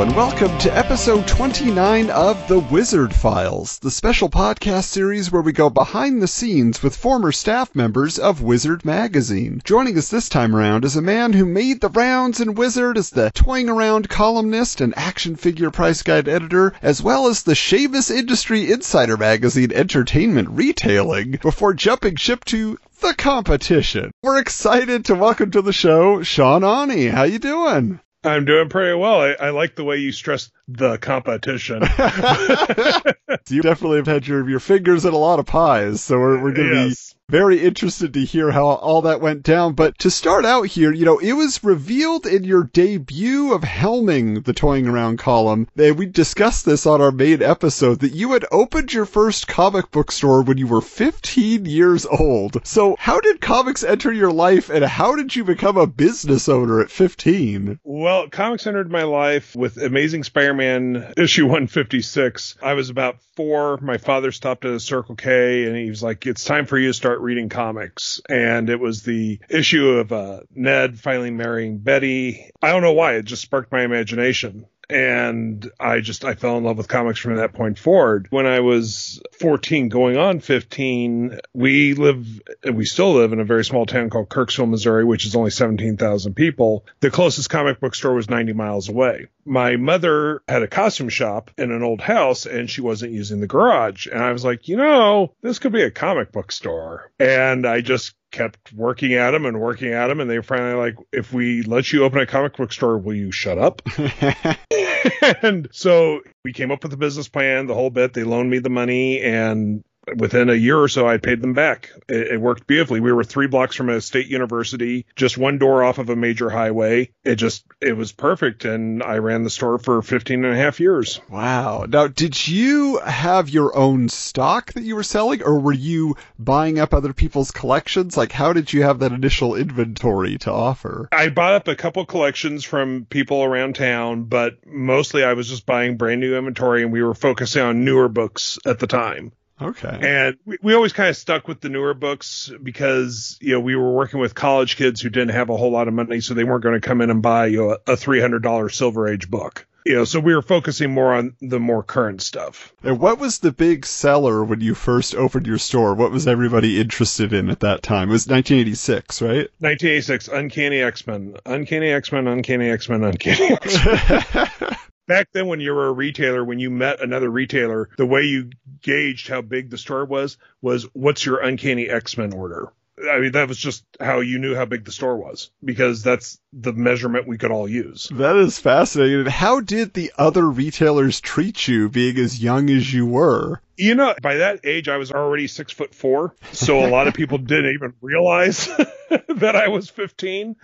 And welcome to episode 29 of The Wizard Files, the special podcast series where we go behind the scenes with former staff members of Wizard Magazine. Joining us this time around is a man who made the rounds in Wizard as the toying around columnist and action figure price guide editor, as well as the Shavis Industry Insider Magazine entertainment retailing, before jumping ship to the competition. We're excited to welcome to the show Sean Aune. How you doing? I'm doing pretty well. I, I like the way you stressed the competition. you definitely have had your, your fingers in a lot of pies, so we're, we're going to Yes. Very interested to hear how all that went down. But to start out here, you know, it was revealed in your debut of helming the Toying Around column, and we discussed this on our main episode, that you had opened your first comic book store when you were 15 years old. So how did comics enter your life, and how did you become a business owner at 15? Well, comics entered my life with Amazing Spider-Man issue 156. I was about four. My father stopped at a Circle K and he was like, "It's time for you to start reading comics." And it was the issue of uh, Ned finally marrying Betty. I don't know why it just sparked my imagination. And I just I fell in love with comics from that point forward. When I was 14, going on 15, we live and we still live in a very small town called Kirksville, Missouri, which is only 17,000 people. The closest comic book store was 90 miles away. My mother had a costume shop in an old house and she wasn't using the garage. And I was like, you know, this could be a comic book store. And I just kept working at them and working at them. And they were finally like, if we let you open a comic book store, will you shut up? and so we came up with a business plan, the whole bit. They loaned me the money and within a year or so, I paid them back. It, it worked beautifully. We were three blocks from a state university, just one door off of a major highway. It just, it was perfect. And I ran the store for 15 and a half years. Wow. Now, did you have your own stock that you were selling, or were you buying up other people's collections? Like, how did you have that initial inventory to offer? I bought up a couple collections from people around town, but mostly I was just buying brand new inventory and we were focusing on newer books at the time. Okay. And we, we always kind of stuck with the newer books because, you know, we were working with college kids who didn't have a whole lot of money, so they weren't going to come in and buy, you know, a $300 Silver Age book. You know, so we were focusing more on the more current stuff. And what was the big seller when you first opened your store? What was everybody interested in at that time? It was 1986, right? 1986, Uncanny X-Men, Uncanny X-Men, Uncanny X-Men, Uncanny X-Men. Back then, when you were a retailer, when you met another retailer, the way you gauged how big the store was was what's your Uncanny X-Men order. I mean, that was just how you knew how big the store was because that's the measurement we could all use. that is fascinating. How did the other retailers treat you being as young as you were? You know, by that age, I was already six foot four. So a lot of people didn't even realize that I was 15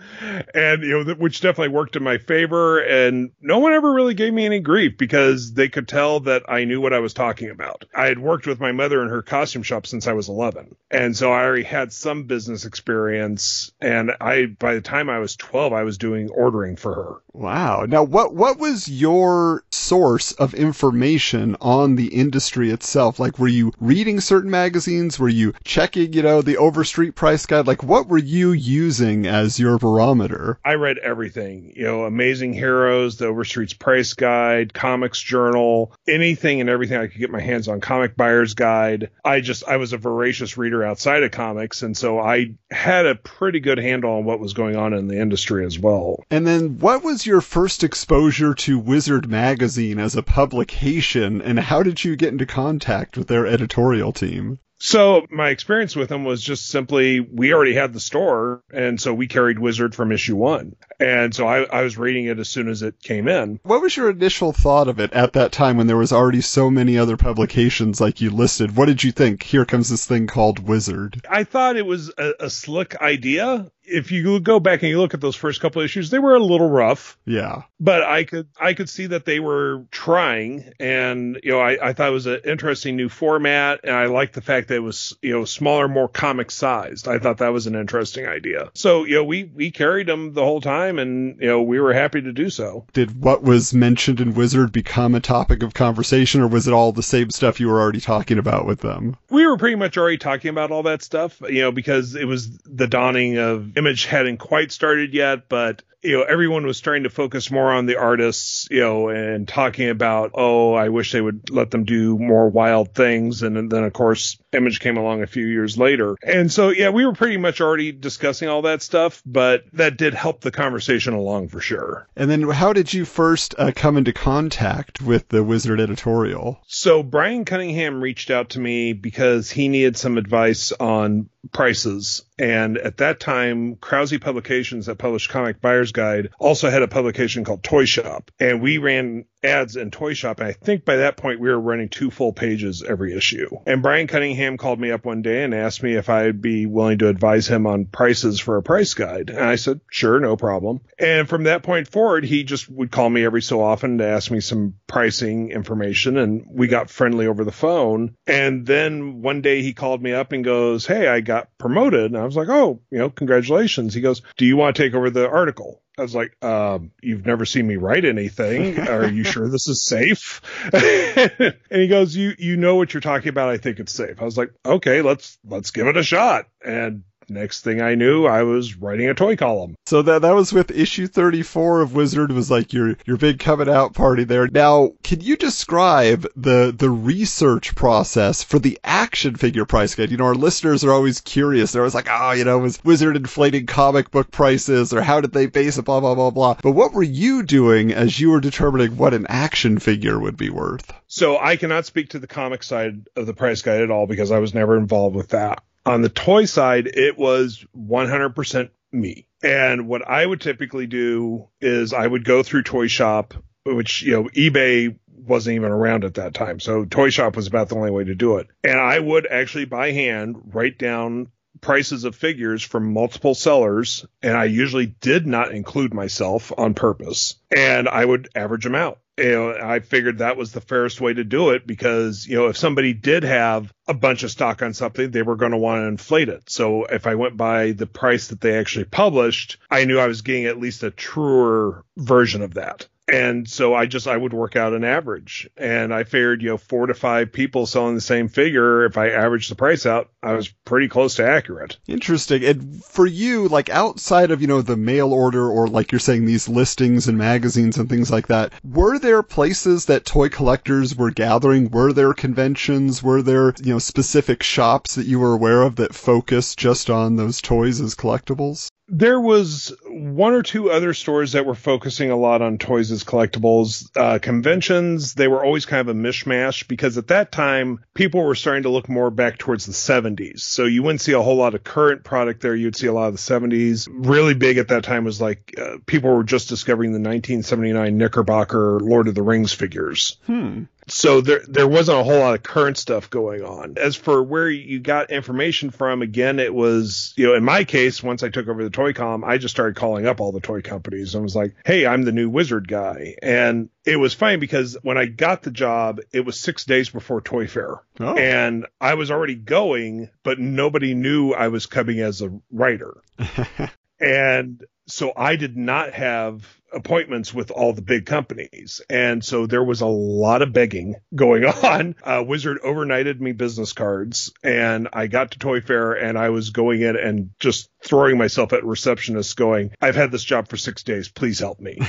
and, you know, which definitely worked in my favor. And no one ever really gave me any grief because they could tell that I knew what I was talking about. I had worked with my mother in her costume shop since I was 11. And so I already had some business experience. And I, by the time I was 12, I was doing ordering for her. Wow. Now, what what was your source of information on the industry itself? Like, were you reading certain magazines? Were you checking, you know, the Overstreet Price Guide? Like, what were you using as your barometer? I read everything, you know, Amazing Heroes, the Overstreet's Price Guide, Comics Journal, anything and everything I could get my hands on, Comic Buyer's Guide. I just, I was a voracious reader outside of comics. And so I had a pretty good handle on what was going on in the industry as well. And then, what was your first exposure to Wizard Magazine as a publication, and how did you get into contact with their editorial team? So my experience with them was just simply we already had the store, and so we carried Wizard from issue one, and so I, I was reading it as soon as it came in. What was your initial thought of it at that time when there was already so many other publications like you listed? What did you think? Here comes this thing called Wizard. I thought it was a, a slick idea. if you go back and you look at those first couple issues, they were a little rough. Yeah. But I could I could see that they were trying and you know, I, I thought it was an interesting new format and I liked the fact that it was, you know, smaller, more comic sized. I thought that was an interesting idea. So, you know, we we carried them the whole time and you know, we were happy to do so. Did what was mentioned in Wizard become a topic of conversation or was it all the same stuff you were already talking about with them? We were pretty much already talking about all that stuff, you know, because it was the dawning of Image hadn't quite started yet, but you know, everyone was starting to focus more on the artists, you know, and talking about, oh, I wish they would let them do more wild things. And then, of course, Image came along a few years later. And so, yeah, we were pretty much already discussing all that stuff, but that did help the conversation along for sure. And then, how did you first uh, come into contact with the Wizard editorial? So, Brian Cunningham reached out to me because he needed some advice on prices. And at that time, Krause Publications that published Comic Buyer's Guide also had a publication called Toy Shop. And we ran ads in Toy Shop. And I think by that point we were running two full pages every issue. And Brian Cunningham called me up one day and asked me if I'd be willing to advise him on prices for a price guide. And I said, sure, no problem. And from that point forward, he just would call me every so often to ask me some pricing information. And we got friendly over the phone. And then one day he called me up and goes, Hey, I got promoted. And I was like, Oh, you know, congratulations. He goes, Do you want to take over the article? I was like, um, you've never seen me write anything. Are you sure this is safe? and he goes, you, you know what you're talking about. I think it's safe. I was like, okay, let's, let's give it a shot. And next thing I knew, I was writing a toy column. So that that was with issue 34 of Wizard was like your your big coming out party there. Now, can you describe the the research process for the action figure price guide? You know, our listeners are always curious. They're always like, oh, you know, was Wizard inflating comic book prices or how did they base it? Blah blah blah blah. But what were you doing as you were determining what an action figure would be worth? So I cannot speak to the comic side of the price guide at all because I was never involved with that. On the toy side, it was 100% me. And what I would typically do is I would go through Toy Shop, which, you know, eBay wasn't even around at that time. So Toy Shop was about the only way to do it. And I would actually by hand write down prices of figures from multiple sellers. And I usually did not include myself on purpose. And I would average them out know, I figured that was the fairest way to do it because, you know, if somebody did have a bunch of stock on something, they were going to want to inflate it. So if I went by the price that they actually published, I knew I was getting at least a truer version of that. And so I just I would work out an average, and I figured you know four to five people selling the same figure. If I averaged the price out, I was pretty close to accurate. Interesting. And for you, like outside of you know the mail order or like you're saying these listings and magazines and things like that, were there places that toy collectors were gathering? Were there conventions? Were there you know specific shops that you were aware of that focused just on those toys as collectibles? There was one or two other stores that were focusing a lot on toys as collectibles. Uh, conventions, they were always kind of a mishmash because at that time, people were starting to look more back towards the 70s. So you wouldn't see a whole lot of current product there. You'd see a lot of the 70s. Really big at that time was like uh, people were just discovering the 1979 Knickerbocker Lord of the Rings figures. Hmm. So there there wasn't a whole lot of current stuff going on. As for where you got information from, again, it was you know in my case, once I took over the Toy.com, I just started calling up all the toy companies and was like, "Hey, I'm the new Wizard guy," and it was funny because when I got the job, it was six days before Toy Fair, Oh. and I was already going, but nobody knew I was coming as a writer. And so I did not have appointments with all the big companies. And so there was a lot of begging going on. Uh, Wizard overnighted me business cards and I got to Toy Fair and I was going in and just throwing myself at receptionists going, I've had this job for six days. Please help me.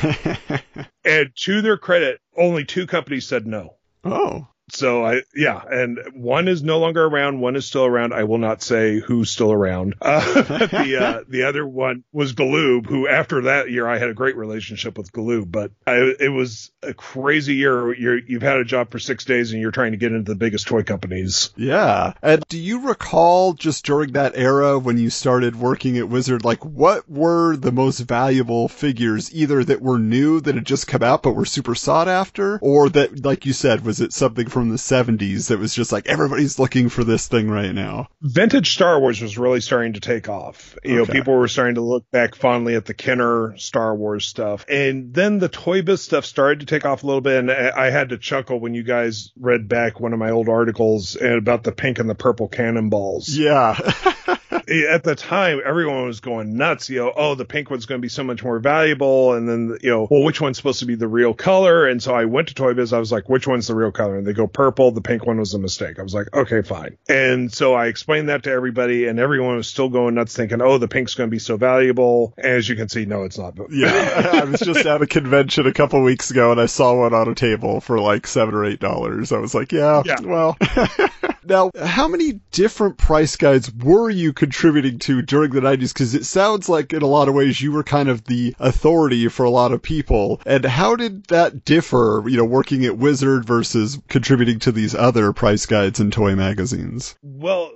and to their credit, only two companies said no. oh. So I, yeah, and one is no longer around. One is still around. I will not say who's still around. Uh, the uh, the other one was Galoob, who after that year I had a great relationship with Galoob, but I, it was a crazy year. You're, you've had a job for six days and you're trying to get into the biggest toy companies. Yeah. And do you recall just during that era when you started working at Wizard, like what were the most valuable figures, either that were new that had just come out but were super sought after, or that, like you said, was it something from the 70s that was just like everybody's looking for this thing right now? Vintage Star Wars was really starting to take off. You Okay. know, people were starting to look back fondly at the Kenner Star Wars stuff. And then the Toy Biz stuff started to take off a little bit. And I I had to chuckle when you guys read back one of my old articles about the pink and the purple cannonballs. Yeah. at the time, everyone was going nuts. You know, oh, the pink one's going to be so much more valuable. And then, you know, well, which one's supposed to be the real color? And so I went to Toy Biz. I was like, which one's the real color? And they go purple. The pink one was a mistake. I was like, okay, fine. And so I explained that to everybody, and everyone was still going nuts, thinking, oh, the pink's going to be so valuable. And as you can see, no, it's not. yeah. I was just at a convention a couple weeks ago and I saw one on a table for like seven or eight dollars. I was like, yeah, Yeah. well. now, how many different price guides were you contributing to during the 90s? Because it sounds like in a lot of ways you were kind of the authority for a lot of people. And how did that differ, you know, working at Wizard versus contributing to these other price guides and toy magazines? Well,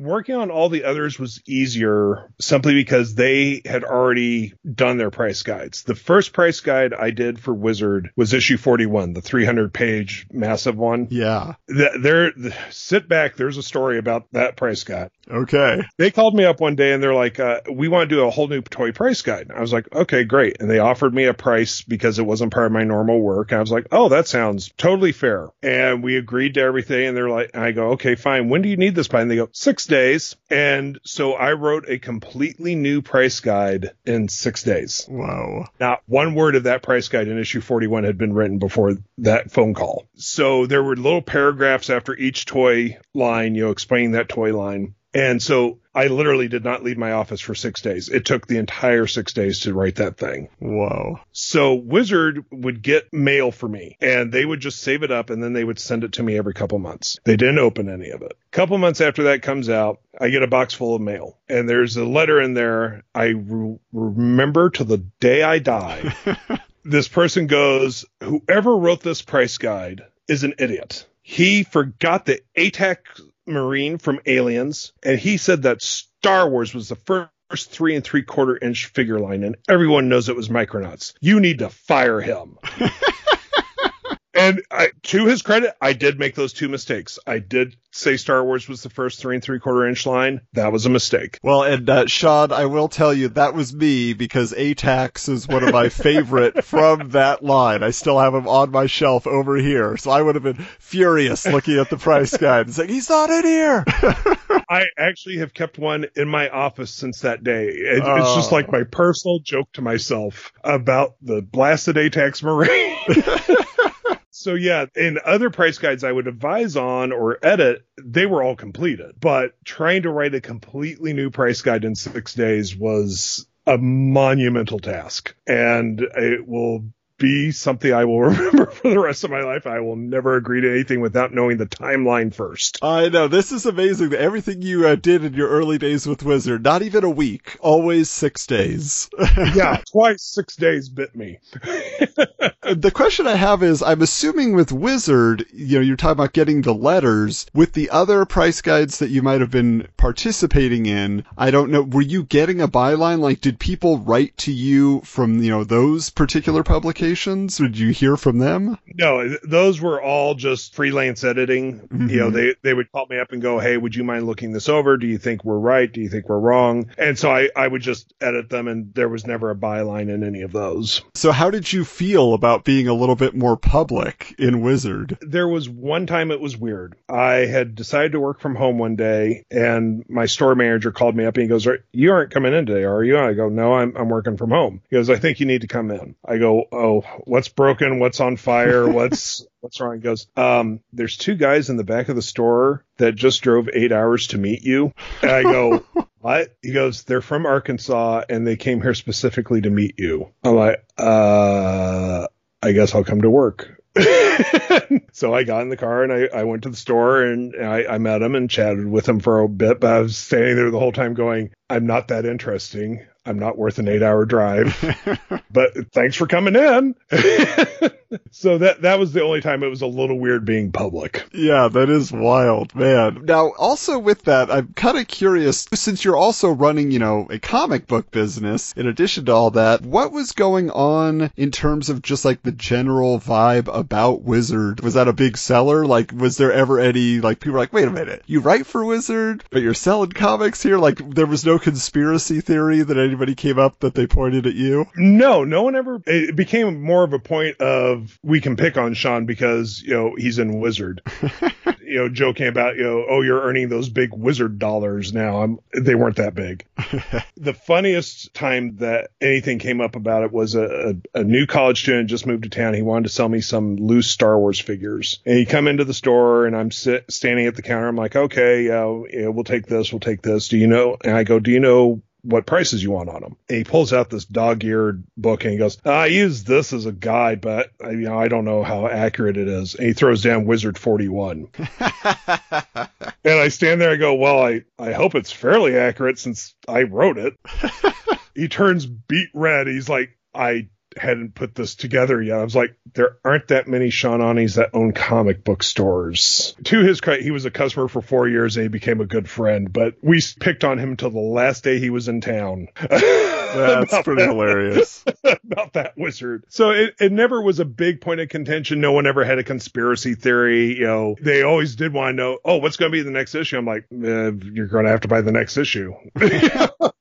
working on all the others was easier simply because they had already done their price guides. The first price guide I did for Wizard was issue 41, the 300 page massive one. Yeah. Th- There, th- sit back. There's a story about that price guide. Okay. They called me up one day and they're like, uh, "We want to do a whole new toy price guide." I was like, "Okay, great." And they offered me a price because it wasn't part of my normal work. I was like, "Oh, that sounds totally fair." And we agreed to everything. And they're like, and "I go, okay, fine. When do you need this by?" And they go, six days." And so I wrote a completely new price guide in six days. Wow. Not one word of that price guide in issue 41 had been written before that phone call. So there were little paragraphs after each toy line, you know, explaining that toy line. And so I literally did not leave my office for six days. It took the entire six days to write that thing. Whoa. So Wizard would get mail for me and they would just save it up and then they would send it to me every couple months. They didn't open any of it. couple months after that comes out, I get a box full of mail and there's a letter in there I re- remember to the day I die. this person goes, whoever wrote this price guide is an idiot. He forgot the ATAX Marine from Aliens, and he said that Star Wars was the first three and three quarter inch figure line, and everyone knows it was Micronauts. You need to fire him. And I, to his credit, I did make those two mistakes. I did say Star Wars was the first three and three quarter inch line. That was a mistake. Well, and uh, Sean, I will tell you that was me because ATAX is one of my favorite from that line. I still have him on my shelf over here, so I would have been furious looking at the price guide and saying he's not in here. I actually have kept one in my office since that day. It, It's just Oh. like my personal joke to myself about the blasted ATAX Marine. so yeah, in other price guides I would advise on or edit, they were all completed. But trying to write a completely new price guide in six days was a monumental task. And it will be something I will remember for the rest of my life. I will never agree to anything without knowing the timeline first. I know this is amazing. That everything you uh, did in your early days with Wizard, not even a week, always six days. yeah, twice six days bit me. the question I have is, I'm assuming with Wizard, you know, you're talking about getting the letters. With the other price guides that you might have been participating in, I don't know, were you getting a byline? Like, did people write to you from, you know, those particular publications? Did you hear from them? no, those were all just freelance editing. You know, Mhm. they they would call me up and go, "Hey, would you mind looking this over? Do you think we're right? Do you think we're wrong?" And so I I would just edit them, and there was never a byline in any of those. So how did you feel about being a little bit more public in Wizard? There was one time it was weird. I had decided to work from home one day, and my store manager called me up and he goes, "You aren't coming in today, are you?" I go, "No, I'm I'm working from home." He goes, "I think you need to come in." I go, "Oh, what's broken? What's on fire? What's what's wrong?" He goes, um, "There's two guys in the back of the store that just drove eight hours to meet you." And I go. What? He goes, they're from Arkansas and they came here specifically to meet you. I'm like, uh, I guess I'll come to work. so I got in the car and I, I went to the store and I, I met him and chatted with him for a bit, but I was standing there the whole time going, I'm not that interesting. I'm not worth an eight hour drive, but thanks for coming in. so that that was the only time it was a little weird being public. Yeah, that is wild, man. Now, also with that, I'm kind of curious since you're also running, you know, a comic book business. In addition to all that, what was going on in terms of just like the general vibe about Wizard? Was that a big seller? Like, was there ever any like people were like, wait a minute, you write for Wizard, but you're selling comics here? Like, there was no conspiracy theory that anybody came up that they pointed at you? No, no one ever. It became more of a point of we can pick on Sean because you know he's in Wizard. you know, joking about you know, oh, you're earning those big Wizard dollars now. I'm, they weren't that big. the funniest time that anything came up about it was a, a, a new college student just moved to town. He wanted to sell me some loose Star Wars figures, and he come into the store, and I'm sit, standing at the counter. I'm like, okay, uh, yeah, we'll take this, we'll take this. Do you know? And I go, do you know what prices you want on them. And he pulls out this dog-eared book and he goes, I use this as a guide, but uh, you know, I don't know how accurate it is. And he throws down Wizard 41. and I stand there and go, well, I, I hope it's fairly accurate since I wrote it. he turns beet red. He's like, I hadn't put this together yet. I was like, there aren't that many Sean Aunes that own comic book stores. To his credit, he was a customer for four years and he became a good friend, but we picked on him until the last day he was in town. That's pretty that, hilarious. about that wizard. So it, it never was a big point of contention. No one ever had a conspiracy theory. You know, they always did want to know, oh, what's going to be the next issue? I'm like, eh, you're going to have to buy the next issue.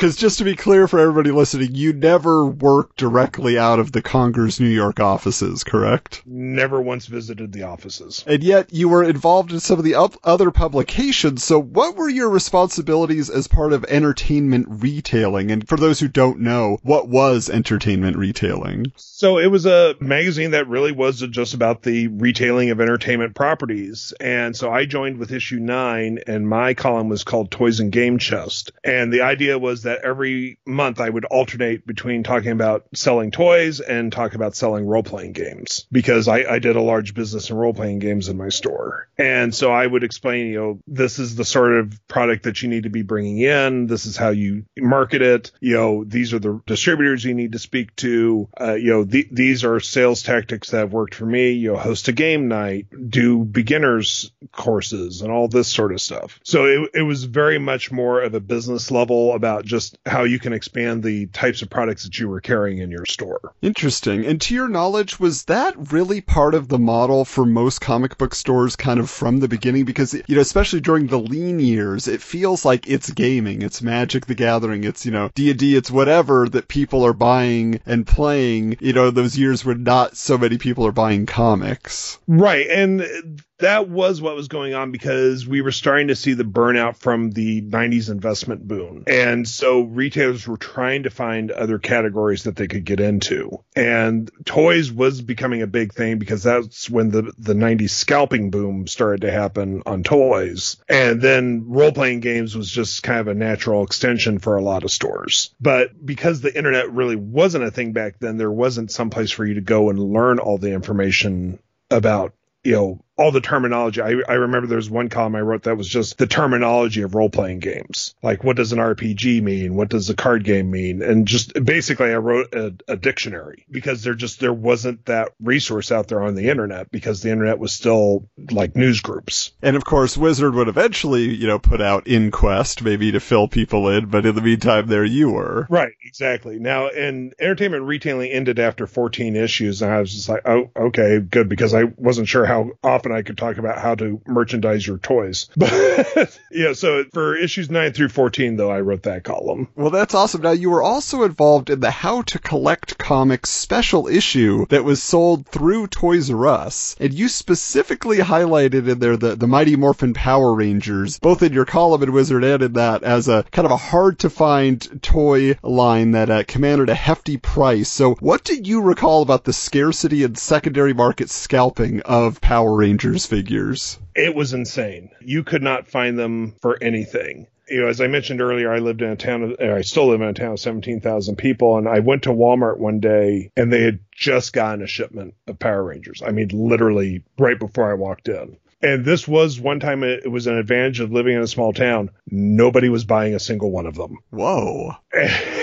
Because just to be clear for everybody listening, you never worked directly out of the Congers New York offices, correct? Never once visited the offices. And yet you were involved in some of the up- other publications. So what were your responsibilities as part of entertainment retailing? And for those who don't know, what was entertainment retailing? So it was a magazine that really was just about the retailing of entertainment properties. And so I joined with issue nine and my column was called Toys and Game Chest. And the idea was that every month I would alternate between talking about selling toys and talk about selling role playing games because I, I did a large business in role playing games in my store. And so I would explain, you know, this is the sort of product that you need to be bringing in. This is how you market it. You know, these are the distributors you need to speak to. Uh, you know, th- these are sales tactics that have worked for me. You know, host a game night, do beginners courses and all this sort of stuff. So it, it was very much more of a business level about just how you can expand the types of products that you were carrying in your store. Interesting. And to your knowledge, was that really part of the model for most comic book stores kind of from the beginning? Because, you know, especially during the lean years, it feels like it's gaming, it's Magic the Gathering, it's, you know, D&D, it's whatever that people are buying and playing, you know, those years when not so many people are buying comics. Right. And that was what was going on because we were starting to see the burnout from the 90s investment boom. And so retailers were trying to find other categories that they could get into. And toys was becoming a big thing because that's when the, the 90s scalping boom started to happen on toys. And then role playing games was just kind of a natural extension for a lot of stores. But because the internet really wasn't a thing back then, there wasn't some place for you to go and learn all the information about you know all the terminology. I, I remember there was one column I wrote that was just the terminology of role playing games. Like, what does an RPG mean? What does a card game mean? And just basically, I wrote a, a dictionary because there just there wasn't that resource out there on the internet because the internet was still like news groups. And of course, Wizard would eventually, you know, put out InQuest maybe to fill people in, but in the meantime, there you were. Right, exactly. Now, and entertainment retailing ended after 14 issues, and I was just like, oh, okay, good, because I wasn't sure how often I could talk about how to merchandise your toys. But yeah, so for issues 9 through 14, though, I wrote that column. Well, that's awesome. Now, you were also involved in the How to Collect Comics special issue that was sold through Toys R Us, and you specifically highlighted in there the, the Mighty Morphin Power Rangers, both in your column in Wizard and in that, as a kind of a hard to find toy line that uh, commanded a hefty price. So, what did you recall about the scarcity and secondary market scalping of Power Rangers figures? It was insane. You could not find them for anything you know, as I mentioned earlier, I lived in a town, of, I still live in a town of 17,000 people, and I went to Walmart one day and they had just gotten a shipment of Power Rangers. I mean, literally right before I walked in. And this was one time it, was an advantage of living in a small town. Nobody was buying a single one of them. Whoa.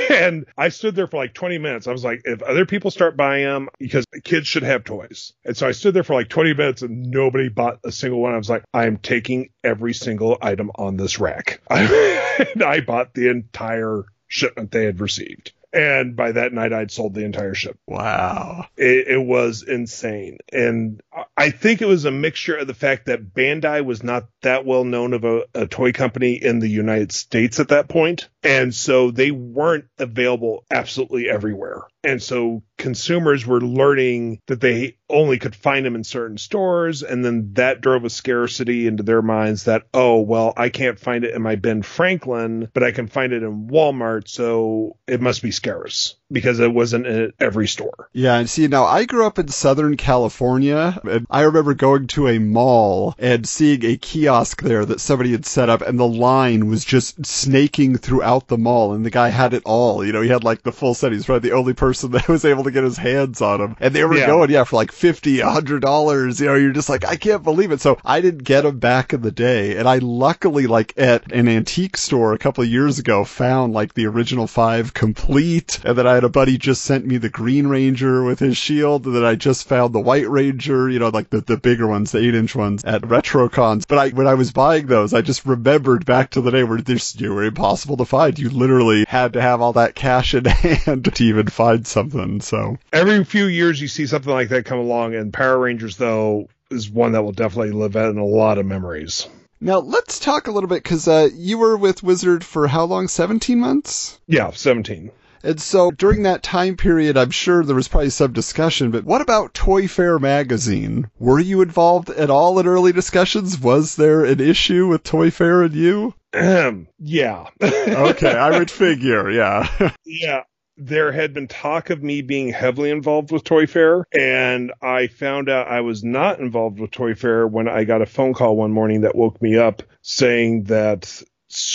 And I stood there for like 20 minutes. I was like, if other people start buying them, because kids should have toys. And so I stood there for like 20 minutes and nobody bought a single one. I was like, I'm taking every single item on this rack. and I bought the entire shipment they had received. And by that night, I'd sold the entire ship. Wow. It, it, was insane. And I think it was a mixture of the fact that Bandai was not that well known of a, a toy company in the United States at that. And so they weren't available absolutely everywhere. And so consumers were learning that they only could find them in certain stores. And then that drove a scarcity into their minds that, oh, well, I can't find it in my Ben Franklin, but I can find it in Walmart. So it must be scarce because it wasn't at every store. Yeah. And see, now I grew up in Southern California and I remember going to a mall and seeing a kiosk there that somebody had set up and the line was just snaking throughout the mall and the guy had it all. You know, he had like the full set. He's probably the only person that was able to get his hands on them. And they were yeah. going, yeah, for like 50, hundred dollars. You know, you're just like, I can't believe it. So I didn't get them back in the day. And I luckily like at an antique store a couple of years ago found like the original five complete. And then I had a buddy just sent me the Green Ranger with his shield. And then I just found the White Ranger, you know, like the, the bigger ones, the eight inch ones at RetroCons. But I, when I was buying those, I just remembered back to the day where they were impossible to find. You literally had to have all that cash in hand to even find something. So every few years you see something like that come along, and Power Rangers though is one that will definitely live out in a lot of memories. Now let's talk a little bit because uh, you were with Wizard for how long? Seventeen months. Yeah, seventeen. And so during that time period, I'm sure there was probably some discussion, but what about Toy Fair magazine? Were you involved at all in early discussions? Was there an issue with Toy Fair and you? yeah. okay, I would figure, yeah. yeah there had been talk of me being heavily involved with Toy Fair, and I found out I was not involved with Toy Fair when I got a phone call one morning that woke me up saying that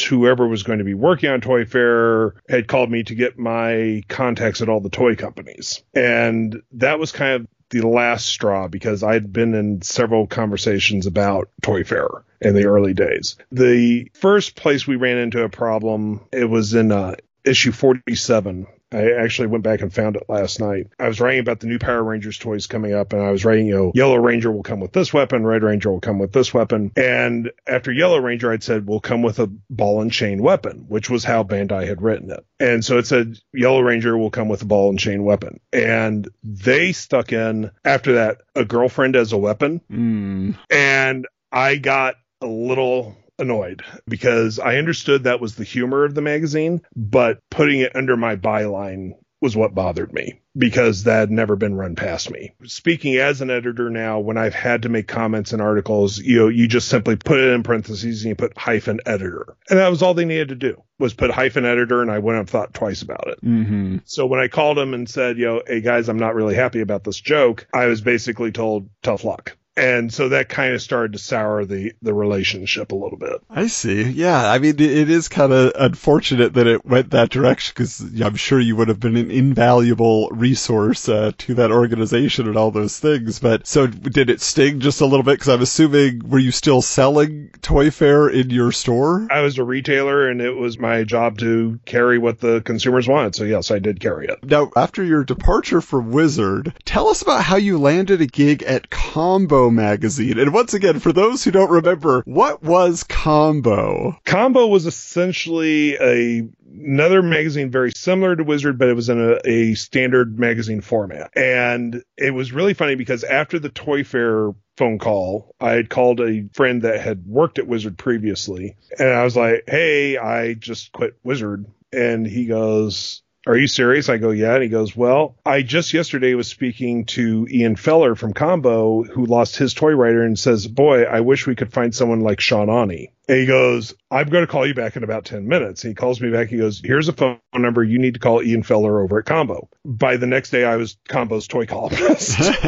whoever was going to be working on Toy Fair had called me to get my contacts at all the toy companies. And that was kind of the last straw because I'd been in several conversations about Toy Fair in the early days. The first place we ran into a problem, it was in uh, issue 47 I actually went back and found it last night. I was writing about the new Power Rangers toys coming up, and I was writing, you know, Yellow Ranger will come with this weapon, Red Ranger will come with this weapon. And after Yellow Ranger, I'd said, will come with a ball and chain weapon, which was how Bandai had written it. And so it said, Yellow Ranger will come with a ball and chain weapon. And they stuck in, after that, a girlfriend as a weapon. Mm. And I got a little annoyed because I understood that was the humor of the magazine, but putting it under my byline was what bothered me because that had never been run past me. Speaking as an editor now, when I've had to make comments in articles, you know, you just simply put it in parentheses and you put hyphen editor. And that was all they needed to do was put hyphen editor and I went and thought twice about it. Mm-hmm. So when I called them and said, yo, hey guys, I'm not really happy about this joke, I was basically told tough luck and so that kind of started to sour the the relationship a little bit. I see. Yeah, I mean, it is kind of unfortunate that it went that direction because I'm sure you would have been an invaluable resource uh, to that organization and all those things. But so did it sting just a little bit? Because I'm assuming were you still selling Toy Fair in your store? I was a retailer, and it was my job to carry what the consumers wanted. So yes, I did carry it. Now, after your departure from Wizard, tell us about how you landed a gig at Combo magazine. And once again, for those who don't remember, what was Combo? Combo was essentially a another magazine very similar to Wizard, but it was in a, a, standard magazine format. And it was really funny because after the Toy Fair phone call, I had called a friend that had worked at Wizard previously. And I was like, Hey, I just quit Wizard. And he goes, are you serious? I go, yeah. And he goes, well, I just yesterday was speaking to Ian Feller from Combo who lost his toy writer and says, boy, I wish we could find someone like Sean Aune. And he goes, I'm going to call you back in about 10 minutes. And he calls me back. He goes, here's a phone number. You need to call Ian Feller over at Combo. By the next day, I was Combo's toy columnist.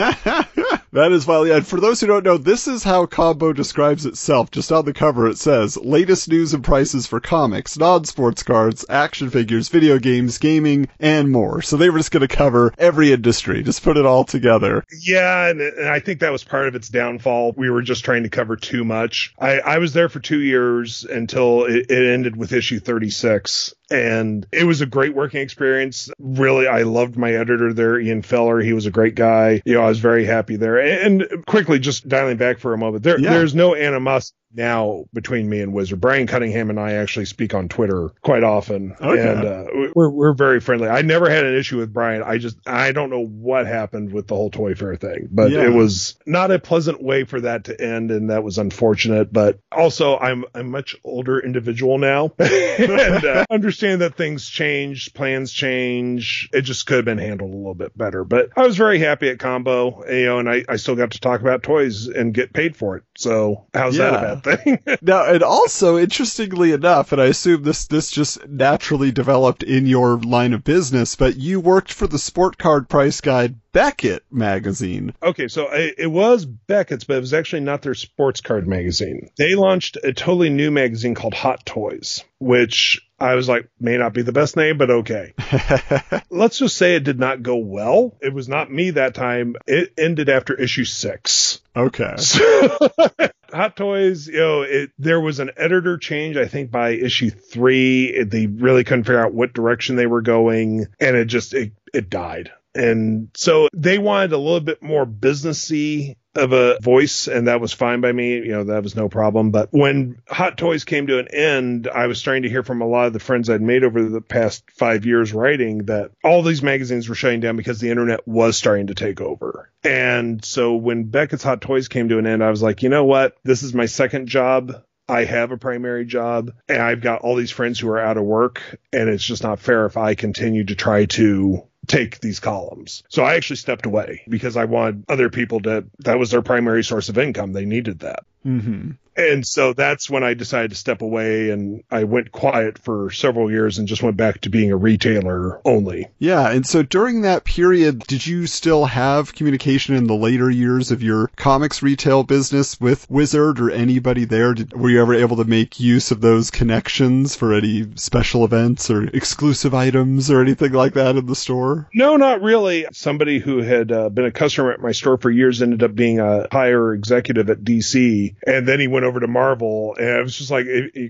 That is wild. And for those who don't know, this is how Combo describes itself. Just on the cover, it says latest news and prices for comics, non-sports cards, action figures, video games, gaming, and more. So they were just going to cover every industry, just put it all together. Yeah, and, and, I think that was part of its downfall. We were just trying to cover too much. I, I was there for two years until it, it ended with issue 36 and it was a great working experience. Really, I loved my editor there, Ian Feller. He was a great guy. You know, I was very happy there. And quickly, just dialing back for a moment, there, yeah. there's no animosity now between me and Wizard. Brian Cunningham and I actually speak on Twitter quite often, okay. and uh, we're we're very friendly. I never had an issue with Brian. I just I don't know what happened with the whole Toy Fair thing, but yeah. it was not a pleasant way for that to end, and that was unfortunate. But also, I'm a much older individual now, and uh, understand that things change, plans change. It just could have been handled a little bit better. But I was very happy at Combo, you know, and I, I still got to talk about toys and get paid for it. So how's yeah. that about thing. now, and also, interestingly enough, and I assume this this just naturally developed in your line of business, but you worked for the Sport Card Price Guide Beckett magazine. Okay, so it was Beckett's, but it was actually not their sports card magazine. They launched a totally new magazine called Hot Toys, which I was like, may not be the best name, but okay. Let's just say it did not go well. It was not me that time. It ended after issue six. Okay. So, Hot Toys, you know, it, there was an editor change, I think, by issue three. It, they really couldn't figure out what direction they were going, and it just it, it died. And so they wanted a little bit more businessy of a voice, and that was fine by me. You know, that was no problem. But when Hot Toys came to an end, I was starting to hear from a lot of the friends I'd made over the past five years writing that all these magazines were shutting down because the internet was starting to take over. And so when Beckett's Hot Toys came to an end, I was like, you know what? This is my second job. I have a primary job and I've got all these friends who are out of work and it's just not fair if I continue to try to take these columns. So I actually stepped away because I wanted other people to, that was their primary source of income. They needed that. Mm-hmm. And so that's when I decided to step away and I went quiet for several years and just went back to being a retailer only. Yeah. And so during that period, did you still have communication in the later years of your comics retail business with Wizard or anybody there? Did, were you ever able to make use of those connections for any special events or exclusive items or anything like that in the store? No, not really. Somebody who had uh, been a customer at my store for years ended up being a higher executive at DC and then he went over to Marvel, and I was just like,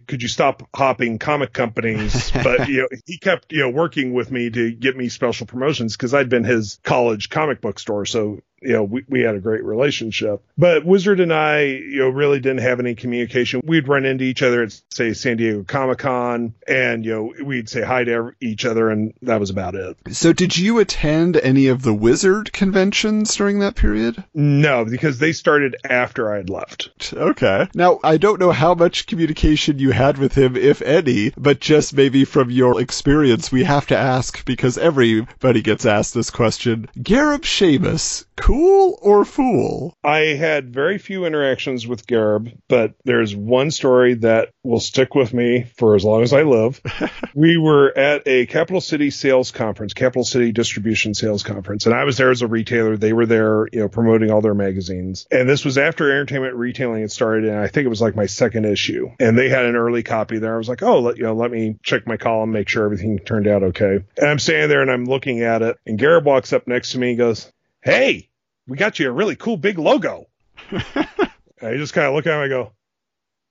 could you stop hopping comic companies? but you know, he kept you know working with me to get me special promotions because I'd been his college comic book store, so you know, we, we had a great relationship. But Wizard and I, you know, really didn't have any communication. We'd run into each other at, say, San Diego Comic Con, and, you know, we'd say hi to each other, and that was about it. So, did you attend any of the Wizard conventions during that period? No, because they started after I had left. Okay. Now, I don't know how much communication you had with him, if any, but just maybe from your experience, we have to ask because everybody gets asked this question. Gareb Shamus, cool cool or fool? I had very few interactions with Gareb, but there's one story that will stick with me for as long as I live. we were at a Capital City sales conference, Capital City Distribution Sales Conference, and I was there as a retailer. They were there, you know, promoting all their magazines. And this was after entertainment retailing had started, and I think it was like my second issue. And they had an early copy there. I was like, oh, let, you know, let me check my column, make sure everything turned out okay. And I'm standing there and I'm looking at it, and Gareb walks up next to me and goes, Hey, we got you a really cool big logo. I just kind of look at him and go,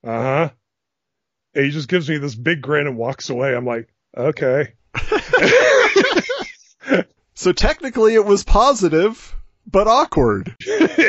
uh huh. And he just gives me this big grin and walks away. I'm like, okay. so technically it was positive, but awkward.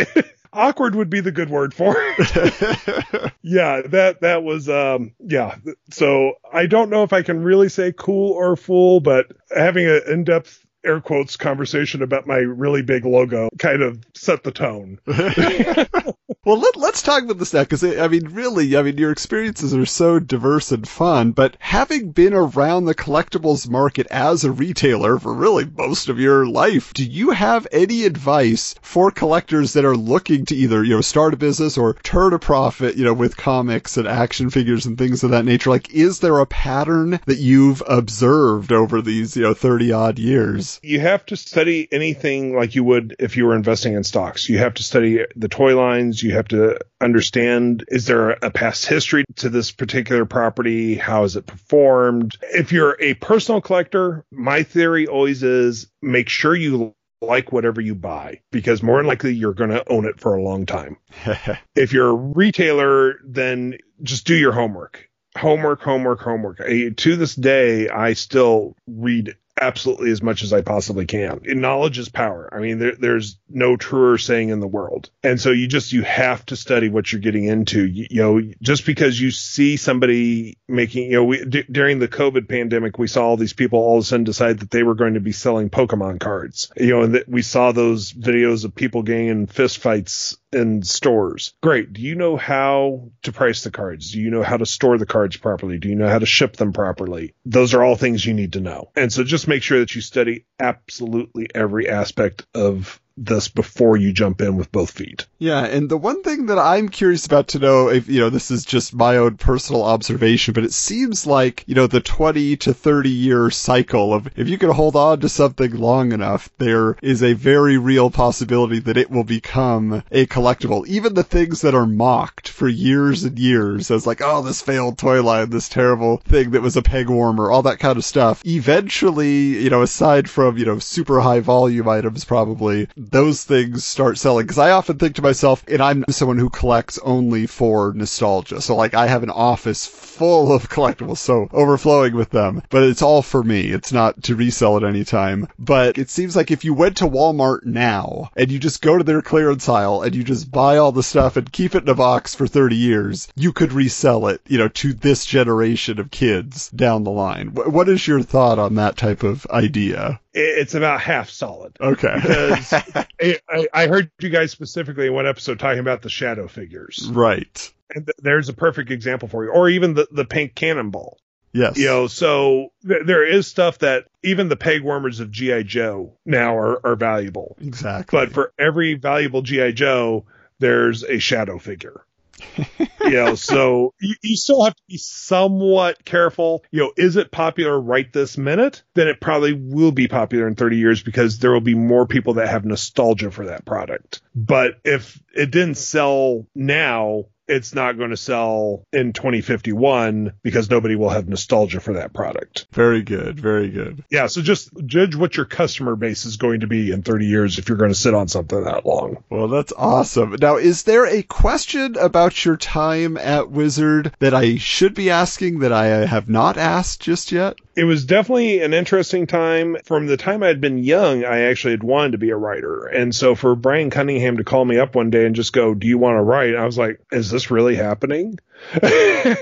awkward would be the good word for it. yeah, that that was um yeah. So I don't know if I can really say cool or fool, but having an in-depth air quotes conversation about my really big logo kind of set the tone. Well, let, let's talk about this now, because I mean, really, I mean, your experiences are so diverse and fun. But having been around the collectibles market as a retailer for really most of your life, do you have any advice for collectors that are looking to either you know start a business or turn a profit, you know, with comics and action figures and things of that nature? Like, is there a pattern that you've observed over these you know thirty odd years? You have to study anything like you would if you were investing in stocks. You have to study the toy lines. You have to understand is there a past history to this particular property? How has it performed? If you're a personal collector, my theory always is make sure you like whatever you buy because more than likely you're going to own it for a long time. if you're a retailer, then just do your homework. Homework, homework, homework. I, to this day, I still read absolutely as much as I possibly can. And Knowledge is power. I mean, there, there's no truer saying in the world. And so you just, you have to study what you're getting into. You, you know, just because you see somebody making, you know, we, d- during the COVID pandemic, we saw all these people all of a sudden decide that they were going to be selling Pokemon cards, you know, and that we saw those videos of people getting in fist fights in stores. Great. Do you know how to price the cards? Do you know how to store the cards properly? Do you know how to ship them properly? Those are all things you need to know. And so just make sure that you study absolutely every aspect of this before you jump in with both feet. Yeah, and the one thing that I'm curious about to know if you know this is just my own personal observation, but it seems like, you know, the 20 to 30 year cycle of if you can hold on to something long enough, there is a very real possibility that it will become a collectible. Even the things that are mocked for years and years as like, oh, this failed toy line, this terrible thing that was a peg warmer, all that kind of stuff. Eventually, you know, aside from, you know, super high volume items probably, those things start selling. Because I often think to myself, and I'm someone who collects only for nostalgia. So like I have an office full of collectibles, so overflowing with them. But it's all for me. It's not to resell at any time. But it seems like if you went to Walmart now and you just go to their clearance aisle and you just buy all the stuff and keep it in a box for 30 years, you could resell it, you know, to this generation of kids down the line. What is your thought on that type of idea? It's about half solid. Okay. Because I, I heard you guys specifically in one episode talking about the shadow figures. Right. And th- there's a perfect example for you. Or even the, the pink cannonball. Yes. You know, so th- there is stuff that even the peg warmers of G.I. Joe now are, are valuable. Exactly. But for every valuable G.I. Joe, there's a shadow figure. you know, so you, you, still have to be somewhat careful. You know, is it popular right this minute? Then it probably will be popular in 30 years because there will be more people that have nostalgia for that product. But if it didn't sell now, it's not going to sell in 2051 because nobody will have nostalgia for that product. Very good. Very good. Yeah. So just judge what your customer base is going to be in 30 years if you're going to sit on something that long. Well, that's awesome. Now, is there a question about your time at Wizard that I should be asking that I have not asked just yet? It was definitely an interesting time. From the time I had been young, I actually had wanted to be a writer. And so for Brian Cunningham to call me up one day and just go, Do you want to write? I was like, Is this really happening?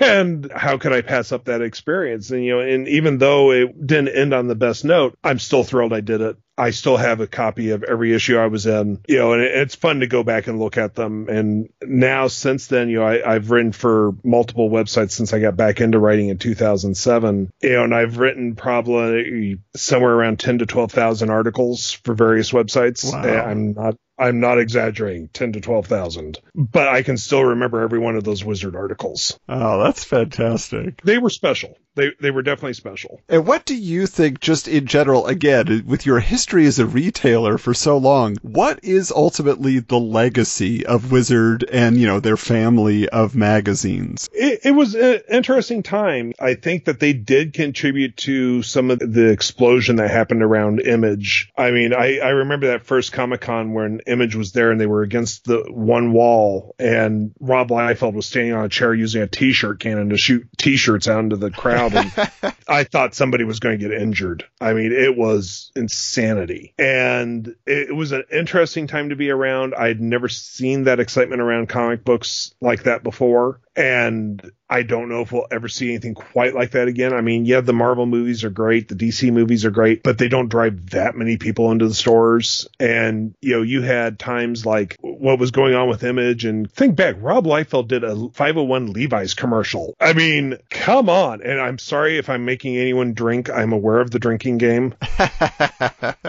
and how could I pass up that experience? And, you know, and even though it didn't end on the best note, I'm still thrilled I did it. I still have a copy of every issue I was in, you know, and it's fun to go back and look at them. And now since then, you know, I, have written for multiple websites since I got back into writing in 2007, you know, and I've written probably somewhere around 10 to 12,000 articles for various websites. Wow. I'm not I'm not exaggerating, 10 to 12,000. But I can still remember every one of those Wizard articles. Oh, that's fantastic. They were special. They they were definitely special. And what do you think just in general again with your history as a retailer for so long, what is ultimately the legacy of Wizard and, you know, their family of magazines? It, it was an interesting time. I think that they did contribute to some of the explosion that happened around Image. I mean, I I remember that first Comic-Con when Image was there and they were against the one wall and Rob Liefeld was standing on a chair using a t-shirt cannon to shoot t-shirts out into the crowd and I thought somebody was going to get injured. I mean, it was insanity. And it was an interesting time to be around. I'd never seen that excitement around comic books like that before. And I don't know if we'll ever see anything quite like that again. I mean, yeah, the Marvel movies are great, the DC movies are great, but they don't drive that many people into the stores. And, you know, you had times like what was going on with Image and think back, Rob Liefeld did a 501 Levi's commercial. I mean, come on. And I'm sorry if I'm making anyone drink. I'm aware of the drinking game.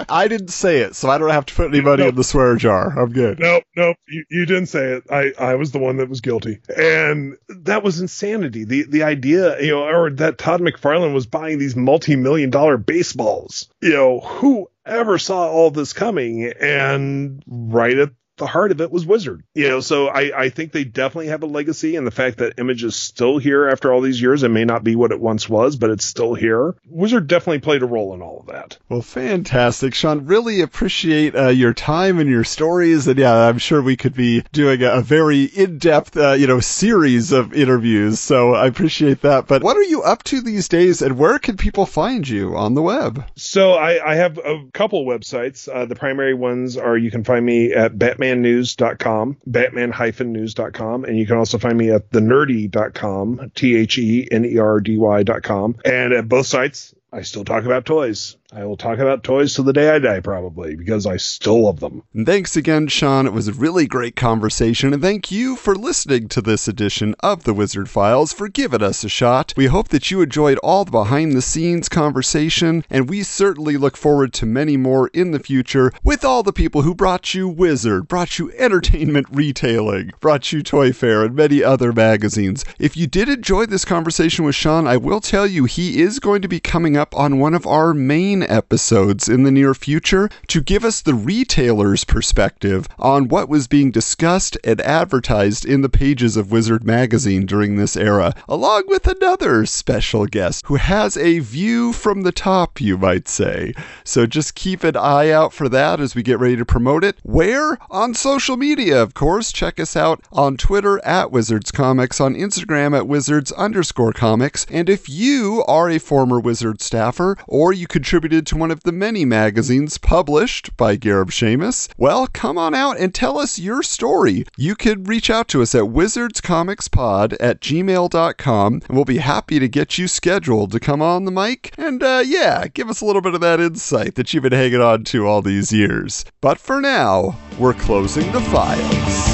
I didn't say it, so I don't have to put anybody nope. in the swear jar. I'm good. Nope, nope. You, you didn't say it. I, I was the one that was guilty. And that was insanity. The the idea, you know, or that Todd McFarlane was buying these multi-million dollar baseballs. You know, who ever saw all this coming? And right at the heart of it was Wizard. You know, so I, I think they definitely have a legacy and the fact that Image is still here after all these years, it may not be what it once was, but it's still here. Wizard definitely played a role in all of that. Well, fantastic, Sean. Really appreciate uh, your time and your stories. And yeah, I'm sure we could be doing a, a very in-depth, uh, you know, series of interviews. So I appreciate that. But what are you up to these days and where can people find you on the web? So I, I have a couple websites. Uh, the primary ones are you can find me at Batman batmannews.com, batman-news.com, and you can also find me at thenerdy.com, T-H-E-N-E-R-D-Y.com. And at both sites, I still talk about toys. I will talk about toys till the day I die, probably, because I still love them. Thanks again, Sean. It was a really great conversation, and thank you for listening to this edition of the Wizard Files, for giving us a shot. We hope that you enjoyed all the behind the scenes conversation, and we certainly look forward to many more in the future with all the people who brought you Wizard, brought you entertainment retailing, brought you ToyFare, and many other magazines. If you did enjoy this conversation with Sean, I will tell you he is going to be coming up on one of our main episodes in the near future to give us the retailer's perspective on what was being discussed and advertised in the pages of Wizard Magazine during this era, along with another special guest who has a view from the top, you might say. So just keep an eye out for that as we get ready to promote it. Where? On social media, of course. Check us out on Twitter at Wizards Comics, on Instagram at Wizards underscore comics. And if you are a former Wizard staffer or you contributed contributed to one of the many magazines published by Gareb Shamus, well, come on out and tell us your story. You could reach out to us at wizardscomicspod at gmail.com, and we'll be happy to get you scheduled to come on the mic and, uh, yeah, give us a little bit of that insight that you've been hanging on to all these years. But for now, we're closing the files.